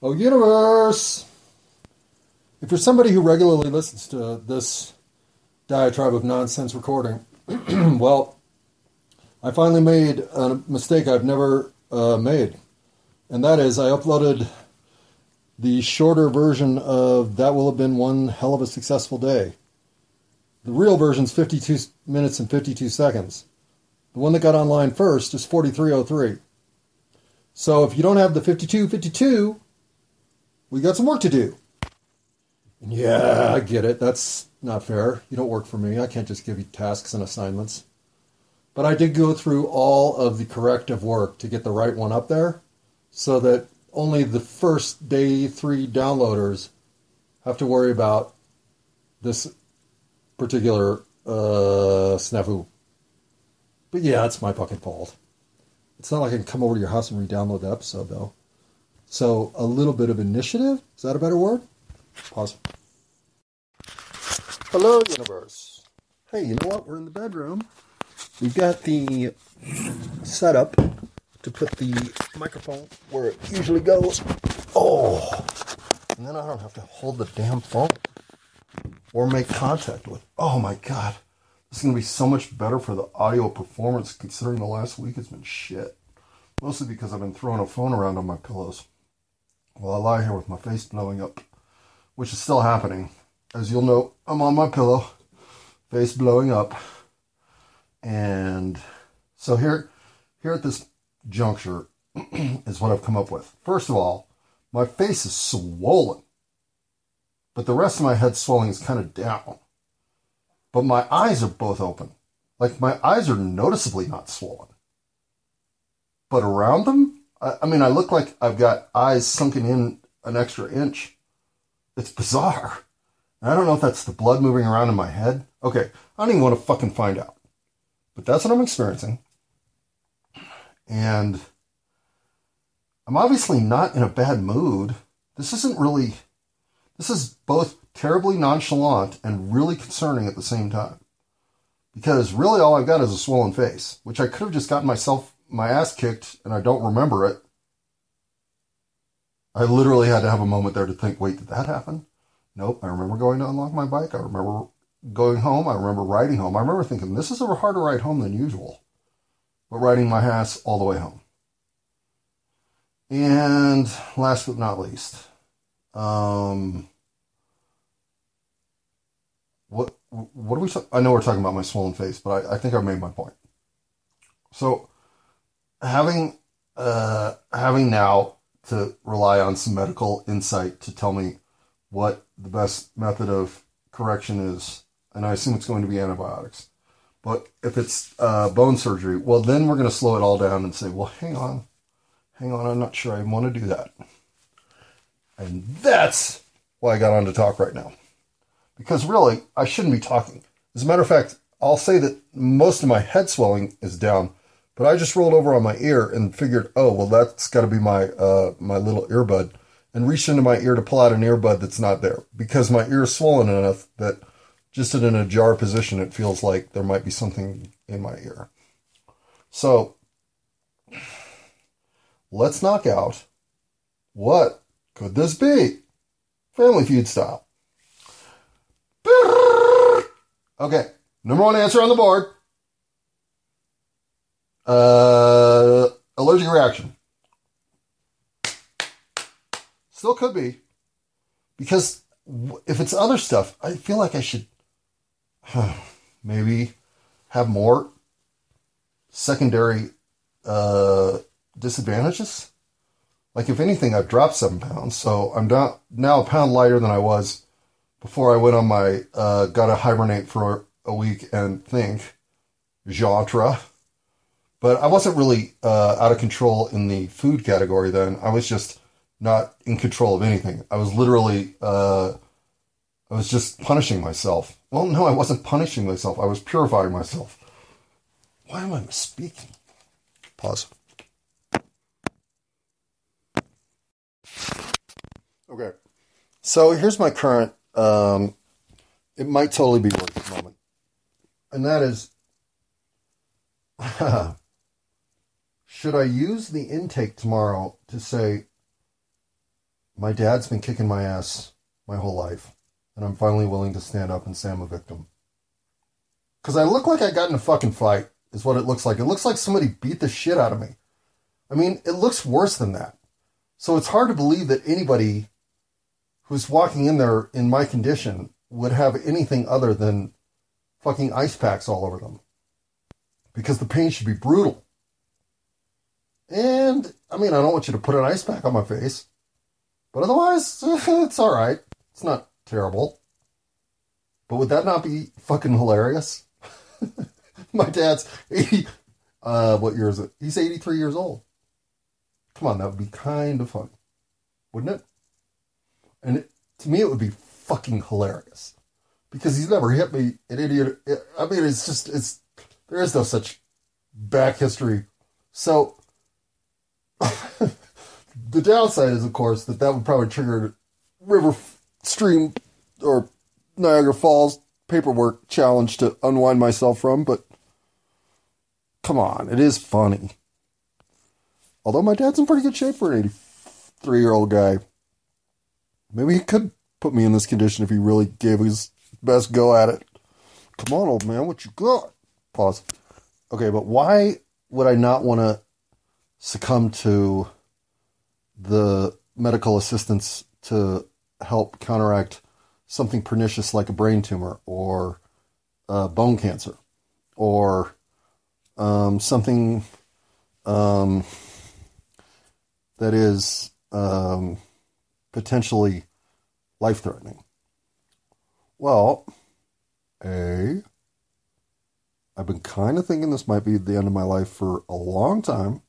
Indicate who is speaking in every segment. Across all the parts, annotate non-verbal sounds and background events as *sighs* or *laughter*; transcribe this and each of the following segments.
Speaker 1: Oh, universe! If you're somebody who regularly listens to this diatribe of nonsense recording, *clears throat* well, I finally made a mistake I've never uh, made. And that is, I uploaded the shorter version of That Will Have Been One Hell of a Successful Day. The real version's 52 minutes and 52 seconds. The one that got online first is 4303. So if you don't have the 5252, we got some work to do. Yeah, I get it. That's not fair. You don't work for me. I can't just give you tasks and assignments. But I did go through all of the corrective work to get the right one up there so that only the first day three downloaders have to worry about this particular uh, snafu. But yeah, it's my fucking fault. It's not like I can come over to your house and re-download the episode though. So a little bit of initiative. Is that a better word? Pause. Hello, universe. Hey, you know what? We're in the bedroom. We've got the setup to put the microphone where it usually goes. Oh, and then I don't have to hold the damn phone or make contact with. Oh my god, this is gonna be so much better for the audio performance considering the last week has been shit. Mostly because I've been throwing a phone around on my pillows while I lie here with my face blowing up, which is still happening. As you'll know, I'm on my pillow, face blowing up, and so here, here at this juncture *clears throat* is what I've come up with. First of all, my face is swollen, but the rest of my head swelling is kind of down. But my eyes are both open. Like my eyes are noticeably not swollen. But around them, I, I mean, I look like I've got eyes sunken in an extra inch. It's bizarre. And I don't know if that's the blood moving around in my head. Okay, I don't even want to fucking find out. But that's what I'm experiencing. And I'm obviously not in a bad mood. This isn't really, this is both terribly nonchalant and really concerning at the same time. Because really all I've got is a swollen face, which I could have just gotten myself, my ass kicked, and I don't remember it. I literally had to have a moment there to think, wait, did that happen? Nope. I remember going to unlock my bike. I remember going home. I remember riding home. I remember thinking, this is a harder ride home than usual but riding my ass all the way home. And last but not least, um, what what are we? I know we're talking about my swollen face, but I, I think I made my point. So, having uh, having now to rely on some medical insight to tell me what the best method of correction is, and I assume it's going to be antibiotics. But if it's uh, bone surgery, well, then we're going to slow it all down and say, well, hang on, hang on, I'm not sure I want to do that. And that's why I got on to talk right now. Because really, I shouldn't be talking. As a matter of fact, I'll say that most of my head swelling is down, but I just rolled over on my ear and figured, oh, well, that's got to be my uh, my little earbud, and reached into my ear to pull out an earbud that's not there because my ear is swollen enough that just in a jar position, it feels like there might be something in my ear. So let's knock out what could this be? Family Feud style. Okay, number one answer on the board. Uh, allergic reaction. Still could be. Because if it's other stuff, I feel like I should *sighs* maybe have more secondary uh, disadvantages. Like if anything, I've dropped seven pounds, so I'm down, now a pound lighter than I was before I went on my uh, gotta hibernate for a week and think genre. But I wasn't really uh, out of control in the food category then. I was just not in control of anything. I was literally, uh, I was just punishing myself well, no, I wasn't punishing myself. I was purifying myself. Why am I speaking? Pause. Okay. So here's my current, um, it might totally be worth the moment. And that is, *laughs* should I use the intake tomorrow to say, my dad's been kicking my ass my whole life, and I'm finally willing to stand up and say I'm a victim. Because I look like I got in a fucking fight, is what it looks like. It looks like somebody beat the shit out of me. I mean, it looks worse than that. So it's hard to believe that anybody who's walking in there in my condition would have anything other than fucking ice packs all over them. Because the pain should be brutal. And, I mean, I don't want you to put an ice pack on my face. But otherwise, *laughs* it's alright. It's not terrible. But would that not be fucking hilarious? *laughs* my dad's 80, uh, what year is it? He's 83 years old. Come on, that would be kind of fun. Wouldn't it? And it, to me, it would be fucking hilarious. Because he's never hit me an idiot. I mean, it's just, it's, there is no such back history. So, *laughs* the downside is, of course, that that would probably trigger river stream or Niagara Falls paperwork challenge to unwind myself from, but come on, it is funny. Although my dad's in pretty good shape for an 83 year old guy. Maybe he could put me in this condition if he really gave his best go at it. Come on, old man, what you got? Pause. Okay, but why would I not want to succumb to the medical assistance to help counteract something pernicious like a brain tumor or uh, bone cancer or um, something um, that is um, potentially life threatening? Well, A, I've been kind of thinking this might be the end of my life for a long time.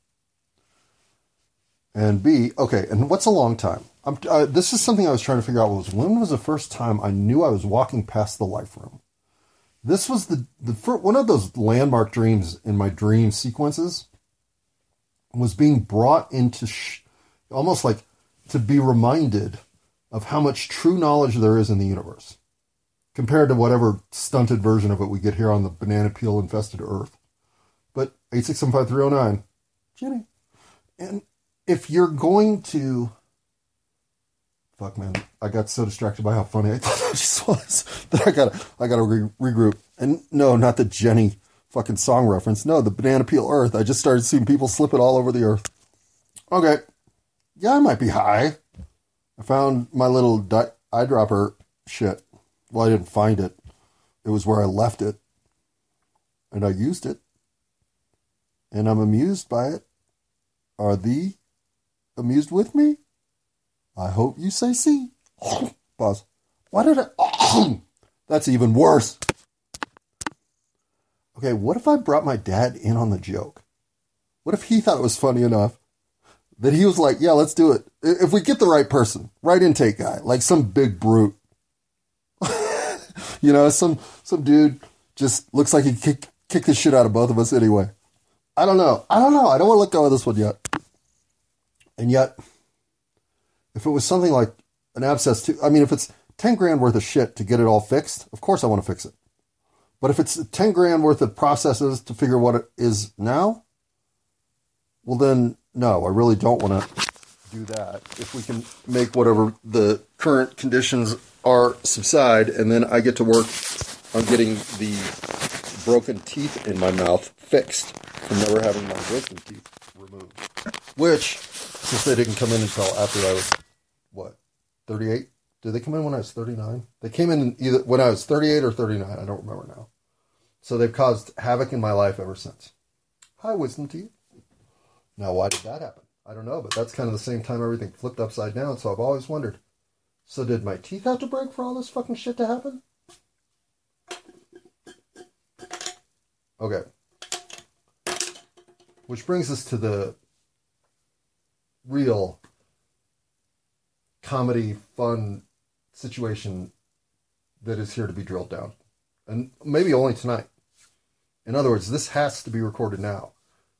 Speaker 1: And B, okay, and what's a long time? Uh, this is something I was trying to figure out was when was the first time I knew I was walking past the life room? This was the, the first, one of those landmark dreams in my dream sequences was being brought into sh- almost like to be reminded of how much true knowledge there is in the universe compared to whatever stunted version of it we get here on the banana peel infested earth. But 8675309, Jenny. And if you're going to fuck man i got so distracted by how funny i *laughs* thought that just was that i gotta i gotta re- regroup. And no not the jenny fucking song reference. No the banana peel earth. I just started seeing people slip it all over the earth. Okay. Yeah i might be high. I found my little di- eyedropper shit. Well i didn't find it. It was where i left it. And i used it. And i'm amused by it. Are thee amused with me I hope you say C. Pause. *laughs* Why did I? *clears throat* That's even worse. Okay, what if I brought my dad in on the joke? What if he thought it was funny enough that he was like, yeah, let's do it. If we get the right person, right intake guy, like some big brute. *laughs* you know, some some dude just looks like he kick kick the shit out of both of us anyway. I don't know. I don't know. I don't want to let go of this one yet. And yet, if it was something like an abscess, too, I mean, if it's 10 grand worth of shit to get it all fixed, of course I want to fix it. But if it's 10 grand worth of processes to figure what it is now, well, then no, I really don't want to do that. If we can make whatever the current conditions are subside, and then I get to work on getting the broken teeth in my mouth fixed from never having my wisdom teeth removed. Which since they didn't come in until after I was what 38. Did they come in when I was 39? They came in either when I was 38 or 39. I don't remember now. So they've caused havoc in my life ever since. Hi, wisdom teeth. Now, why did that happen? I don't know, but that's kind of the same time everything flipped upside down. So I've always wondered. So did my teeth have to break for all this fucking shit to happen? Okay. Which brings us to the real comedy, fun situation that is here to be drilled down. And maybe only tonight. In other words, this has to be recorded now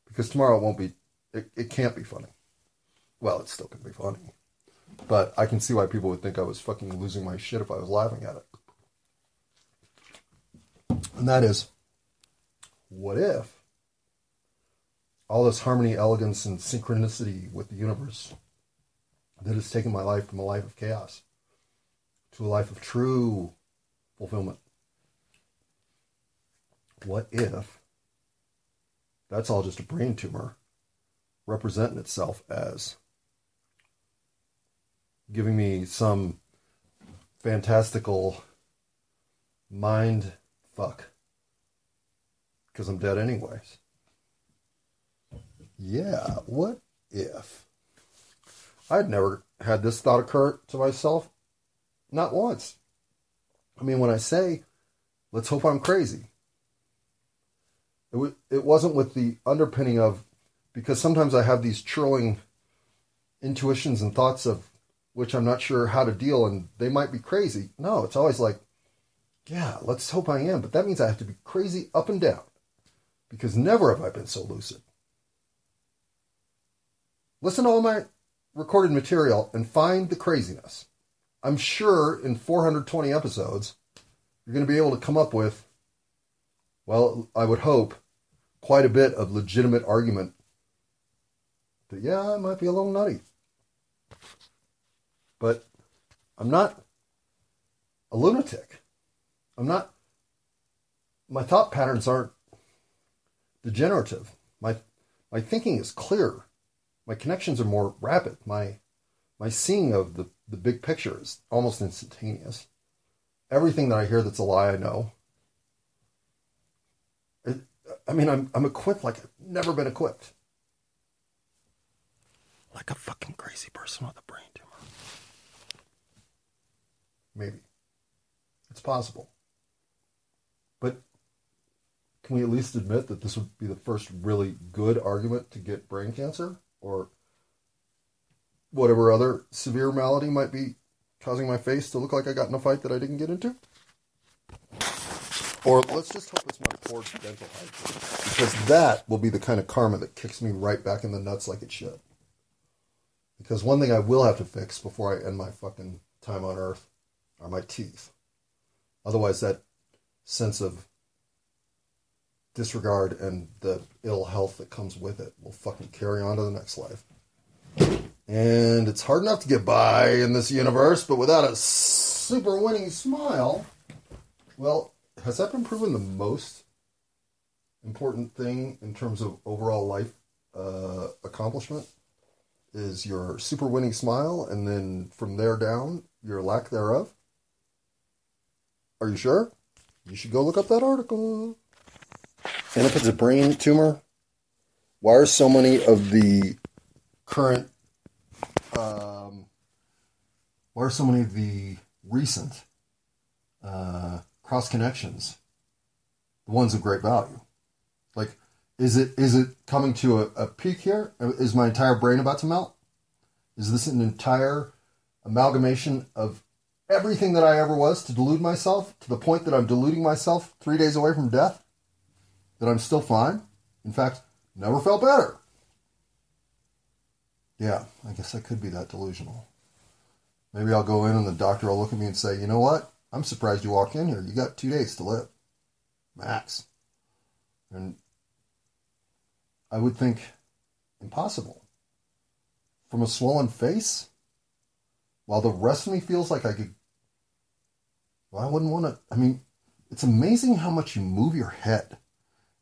Speaker 1: because tomorrow it won't be, it, it can't be funny. Well, it still can be funny. But I can see why people would think I was fucking losing my shit if I was laughing at it. And that is, what if all this harmony, elegance, and synchronicity with the universe that has taken my life from a life of chaos to a life of true fulfillment. What if that's all just a brain tumor representing itself as giving me some fantastical mind fuck because I'm dead anyways. Yeah, what if? I'd never had this thought occur to myself, not once. I mean, when I say, let's hope I'm crazy, it, w- it wasn't with the underpinning of, because sometimes I have these churling intuitions and thoughts of which I'm not sure how to deal, and they might be crazy. No, it's always like, yeah, let's hope I am, but that means I have to be crazy up and down, because never have I been so lucid. Listen to all my recorded material and find the craziness. I'm sure in 420 episodes, you're going to be able to come up with, well, I would hope, quite a bit of legitimate argument that, yeah, I might be a little nutty. But I'm not a lunatic. I'm not, my thought patterns aren't degenerative. My, my thinking is clear. My connections are more rapid. My, my seeing of the, the big picture is almost instantaneous. Everything that I hear that's a lie, I know. It, I mean, I'm, I'm equipped like I've never been equipped. Like a fucking crazy person with a brain tumor. Maybe. It's possible. But can we at least admit that this would be the first really good argument to get brain cancer? Or whatever other severe malady might be causing my face to look like I got in a fight that I didn't get into? Or let's just hope it's my poor dental hygiene. Because that will be the kind of karma that kicks me right back in the nuts like it should. Because one thing I will have to fix before I end my fucking time on earth are my teeth. Otherwise, that sense of disregard and the ill health that comes with it will fucking carry on to the next life. And it's hard enough to get by in this universe, but without a super winning smile, well, has that been proven the most important thing in terms of overall life uh, accomplishment? Is your super winning smile, and then from there down, your lack thereof? Are you sure? You should go look up that article. And if it's a brain tumor, why are so many of the current, um, why are so many of the recent uh, cross connections the ones of great value? Like, is it is it coming to a, a peak here? Is my entire brain about to melt? Is this an entire amalgamation of everything that I ever was to delude myself to the point that I'm deluding myself three days away from death? That I'm still fine? In fact, never felt better. Yeah, I guess I could be that delusional. Maybe I'll go in and the doctor will look at me and say, you know what? I'm surprised you walked in here. You got two days to live. Max. And I would think impossible. From a swollen face? While the rest of me feels like I could. Well, I wouldn't want to. I mean, it's amazing how much you move your head.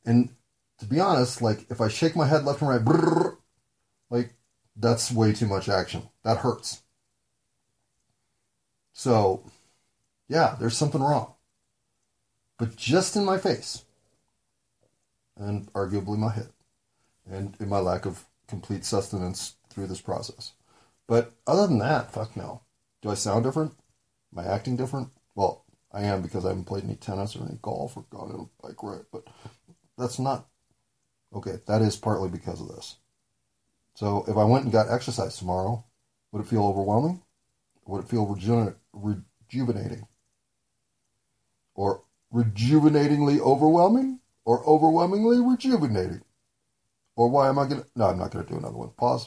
Speaker 1: And to be honest, like if I shake my head left and right, brrr, like that's way too much action. That hurts. So, yeah, there's something wrong. But just in my face, and arguably my head, and in my lack of complete sustenance through this process. But other than that, fuck no. Do I sound different? Am I acting different? Well, I am because I haven't played any tennis or any golf or gone on a bike ride, but that's not okay. That is partly because of this. So if I went and got exercise tomorrow, would it feel overwhelming? Would it feel reju- rejuvenating? Or rejuvenatingly overwhelming? Or overwhelmingly rejuvenating? Or why am I going to. No, I'm not going to do another one. Pause.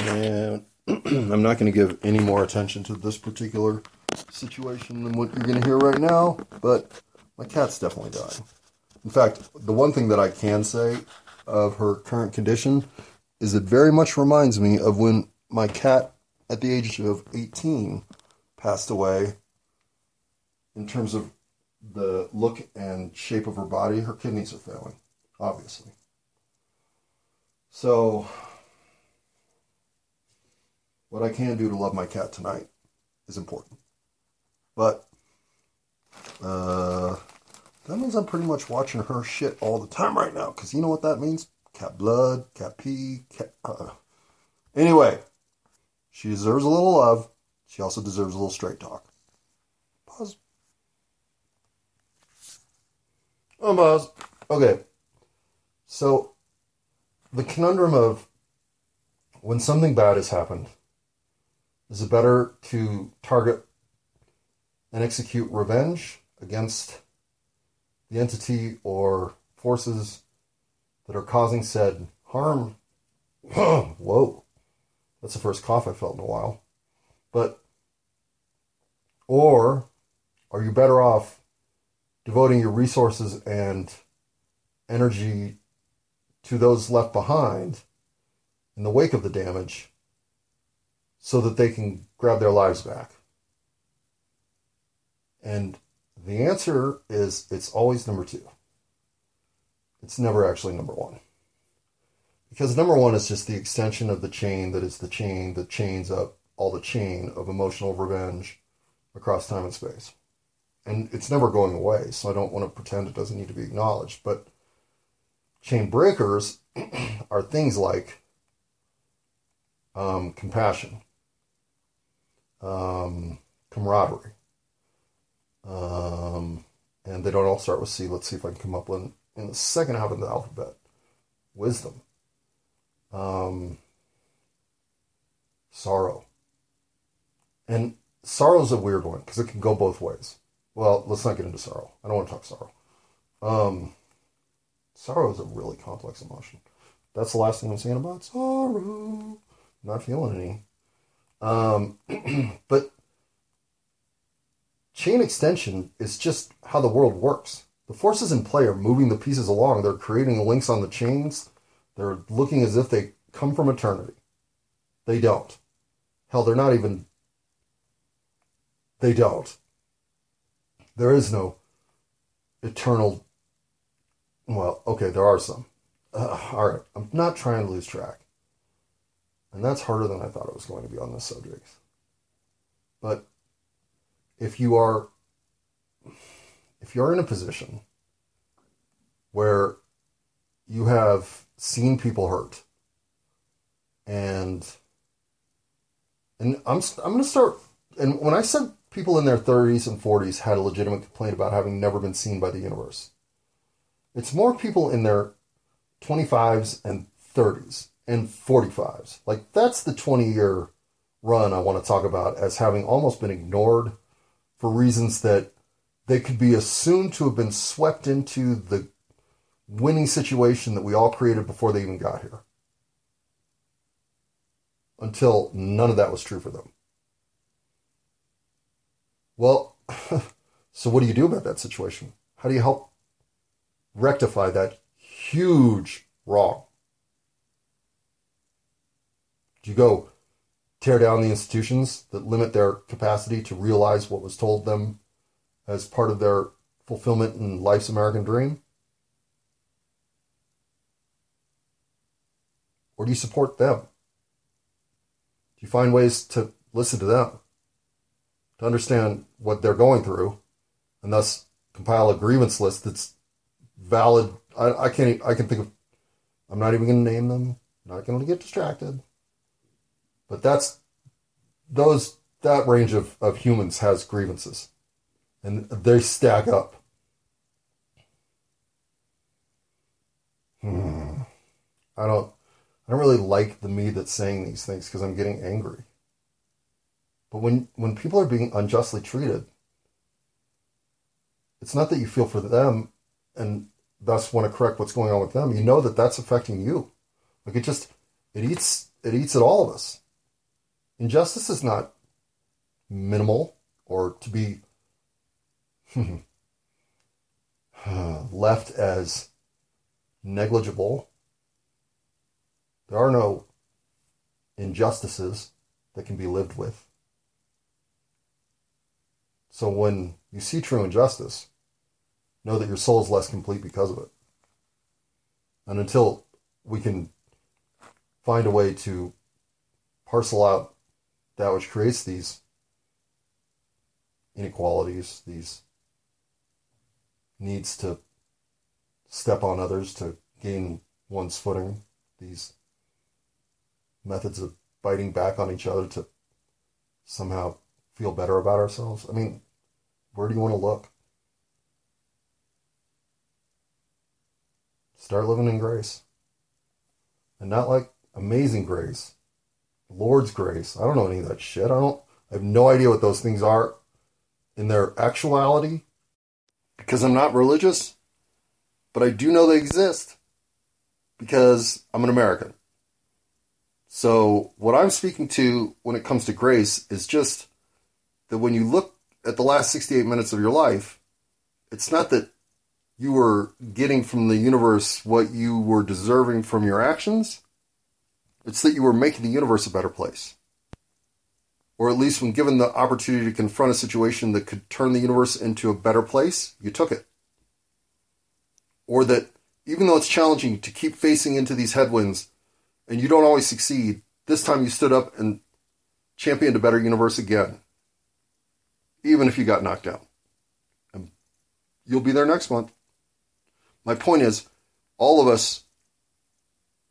Speaker 1: And *clears throat* I'm not going to give any more attention to this particular situation than what you're going to hear right now, but my cat's definitely dying. In fact, the one thing that I can say of her current condition is it very much reminds me of when my cat at the age of 18, passed away in terms of the look and shape of her body. Her kidneys are failing, obviously. So, what I can do to love my cat tonight is important. But, uh, that means I'm pretty much watching her shit all the time right now. Because you know what that means? Cat blood, cat pee, cat. Uh. Anyway, she deserves a little love. She also deserves a little straight talk. Pause. Oh, pause. Okay. So, the conundrum of when something bad has happened, is it better to target and execute revenge against the entity or forces that are causing said harm. *clears throat* Whoa, that's the first cough I felt in a while. But, or are you better off devoting your resources and energy to those left behind in the wake of the damage so that they can grab their lives back? And the answer is it's always number two. It's never actually number one. Because number one is just the extension of the chain that is the chain that chains up all the chain of emotional revenge across time and space. And it's never going away, so I don't want to pretend it doesn't need to be acknowledged. But chain breakers *clears throat* are things like um, compassion, um, camaraderie, um, and they don't all start with C. Let's see if I can come up with in the second half of the alphabet. Wisdom. Um, sorrow. And sorrow is a weird one because it can go both ways. Well, let's not get into sorrow. I don't want to talk sorrow. Um, sorrow is a really complex emotion. That's the last thing I'm saying about sorrow. Not feeling any. Um, *clears throat* but chain extension is just how the world works. The forces in play are moving the pieces along. They're creating links on the chains. They're looking as if they come from eternity. They don't. Hell, they're not even. They don't. There is no eternal. Well, okay, there are some. Uh, all right, I'm not trying to lose track. And that's harder than I thought it was going to be on this subject. But if you are if you're in a position where you have seen people hurt and and I'm I'm going to start and when I said people in their 30s and 40s had a legitimate complaint about having never been seen by the universe it's more people in their 25s and 30s and 45s like that's the 20 year run I want to talk about as having almost been ignored for reasons that they could be assumed to have been swept into the winning situation that we all created before they even got here. Until none of that was true for them. Well, *laughs* so what do you do about that situation? How do you help rectify that huge wrong? Do you go tear down the institutions that limit their capacity to realize what was told them as part of their fulfillment in life's American dream? Or do you support them? Do you find ways to listen to them, to understand what they're going through, and thus compile a grievance list that's valid? I, I can't. I can think of. I'm not even going to name them. Not going to get distracted. But that's those that range of, of humans has grievances. And they stack up. Hmm. I don't I don't really like the me that's saying these things because I'm getting angry. But when when people are being unjustly treated, it's not that you feel for them and thus want to correct what's going on with them. You know that that's affecting you. Like it just it eats it eats at all of us. Injustice is not minimal or to be *laughs* left as negligible. There are no injustices that can be lived with. So when you see true injustice, know that your soul is less complete because of it. And until we can find a way to parcel out that which creates these inequalities, these needs to step on others to gain one's footing, these methods of biting back on each other to somehow feel better about ourselves. I mean, where do you want to look? Start living in grace. And not like amazing grace, Lord's grace. I don't know any of that shit. I don't I have no idea what those things are in their actuality because I'm not religious, but I do know they exist because I'm an American. So, what I'm speaking to when it comes to grace is just that when you look at the last 68 minutes of your life, it's not that you were getting from the universe what you were deserving from your actions. It's that you were making the universe a better place. Or at least when given the opportunity to confront a situation that could turn the universe into a better place, you took it. Or that even though it's challenging to keep facing into these headwinds and you don't always succeed, this time you stood up and championed a better universe again. Even if you got knocked down. And you'll be there next month. My point is, all of us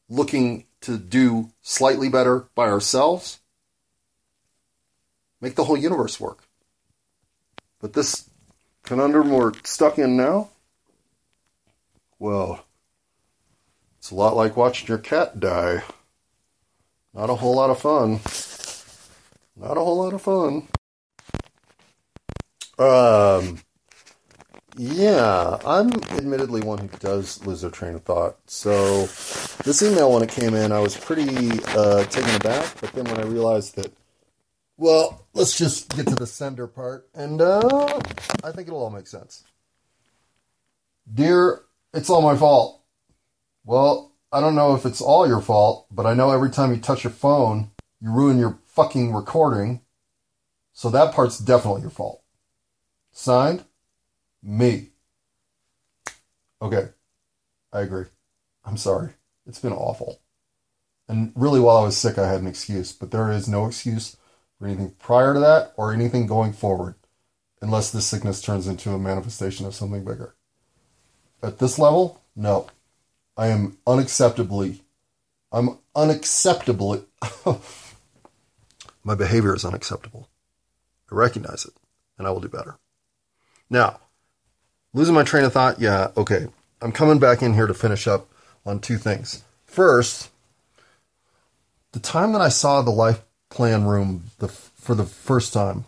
Speaker 1: looking to do slightly better by ourselves make the whole universe work. But this conundrum we're stuck in now, well, it's a lot like watching your cat die. Not a whole lot of fun. Not a whole lot of fun. Um, yeah, I'm admittedly one who does lose their train of thought. So, this email, when it came in, I was pretty uh, taken aback. But then when I realized that, well, let's just get to the sender part, and uh, I think it'll all make sense. Dear, it's all my fault. Well, I don't know if it's all your fault, but I know every time you touch your phone, you ruin your fucking recording. So that part's definitely your fault. Signed, me. Okay, I agree. I'm sorry. It's been awful. And really, while I was sick, I had an excuse, but there is no excuse for anything prior to that or anything going forward unless this sickness turns into a manifestation of something bigger. At this level, no. I am unacceptably, I'm unacceptably, *laughs* my behavior is unacceptable. I recognize it, and I will do better. Now, losing my train of thought, yeah, okay. I'm coming back in here to finish up on two things. First, the time that I saw the life plan room the, for the first time,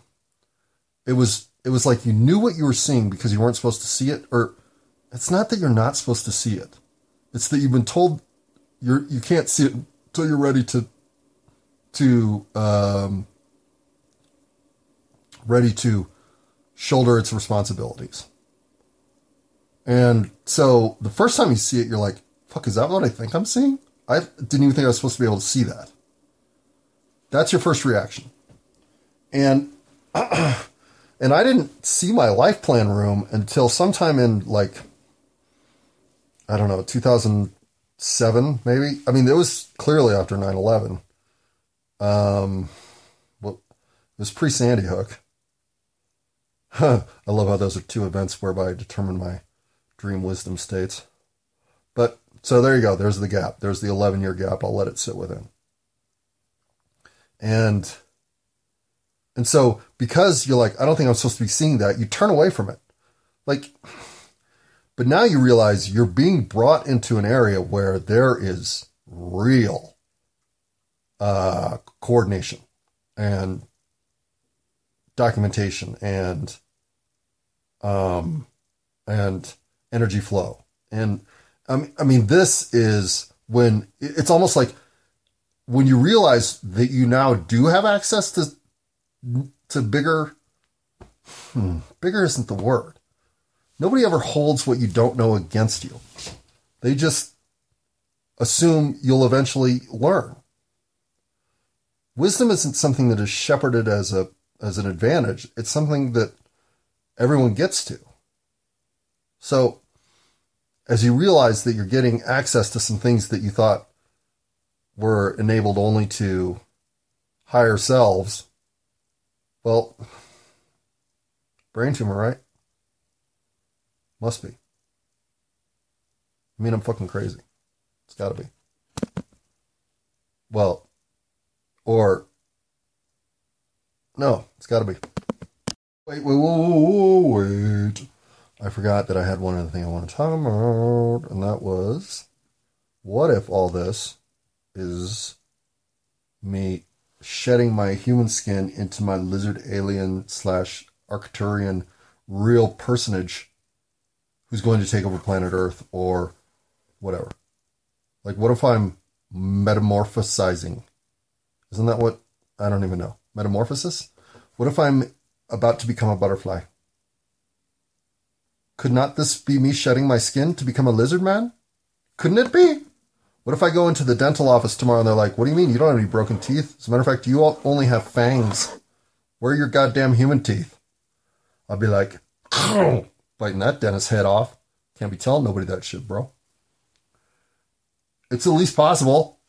Speaker 1: it was it was like you knew what you were seeing because you weren't supposed to see it, or it's not that you're not supposed to see it. It's that you've been told you're you can't see it until you're ready to to um, ready to shoulder its responsibilities. And so the first time you see it, you're like, fuck, is that what I think I'm seeing? I didn't even think I was supposed to be able to see that. That's your first reaction. And *clears throat* and I didn't see my life plan room until sometime in like I don't know, 2007 maybe. I mean, it was clearly after 9/11. Um well, it was pre Sandy Hook. *laughs* I love how those are two events whereby I determine my dream wisdom states. But so there you go. There's the gap. There's the 11 year gap. I'll let it sit within. And and so because you're like, I don't think I'm supposed to be seeing that, you turn away from it. Like but now you realize you're being brought into an area where there is real uh, coordination and documentation and um, and energy flow. And um, I mean, this is when it's almost like when you realize that you now do have access to to bigger. Hmm, bigger isn't the word. Nobody ever holds what you don't know against you. They just assume you'll eventually learn. wisdom isn't something that is shepherded as a as an advantage. It's something that everyone gets to. So as you realize that you're getting access to some things that you thought were enabled only to higher selves, well, brain tumor, right? Must be. I mean, I'm fucking crazy. It's gotta be. Well, or no, it's gotta be. Wait, wait, wait, wait. I forgot that I had one other thing I want to talk about, and that was what if all this is me shedding my human skin into my lizard alien slash Arcturian real personage who's going to take over planet Earth or whatever. Like, what if I'm metamorphosizing? Isn't that what? I don't even know. Metamorphosis? What if I'm about to become a butterfly? Could not this be me shedding my skin to become a lizard man? Couldn't it be? What if I go into the dental office tomorrow and they're like, What do you mean? You don't have any broken teeth? As a matter of fact, you only have fangs. Where are your goddamn human teeth? I'll be like, *clears throat* biting that dentist's head off. Can't be telling nobody that shit, bro. It's at least possible.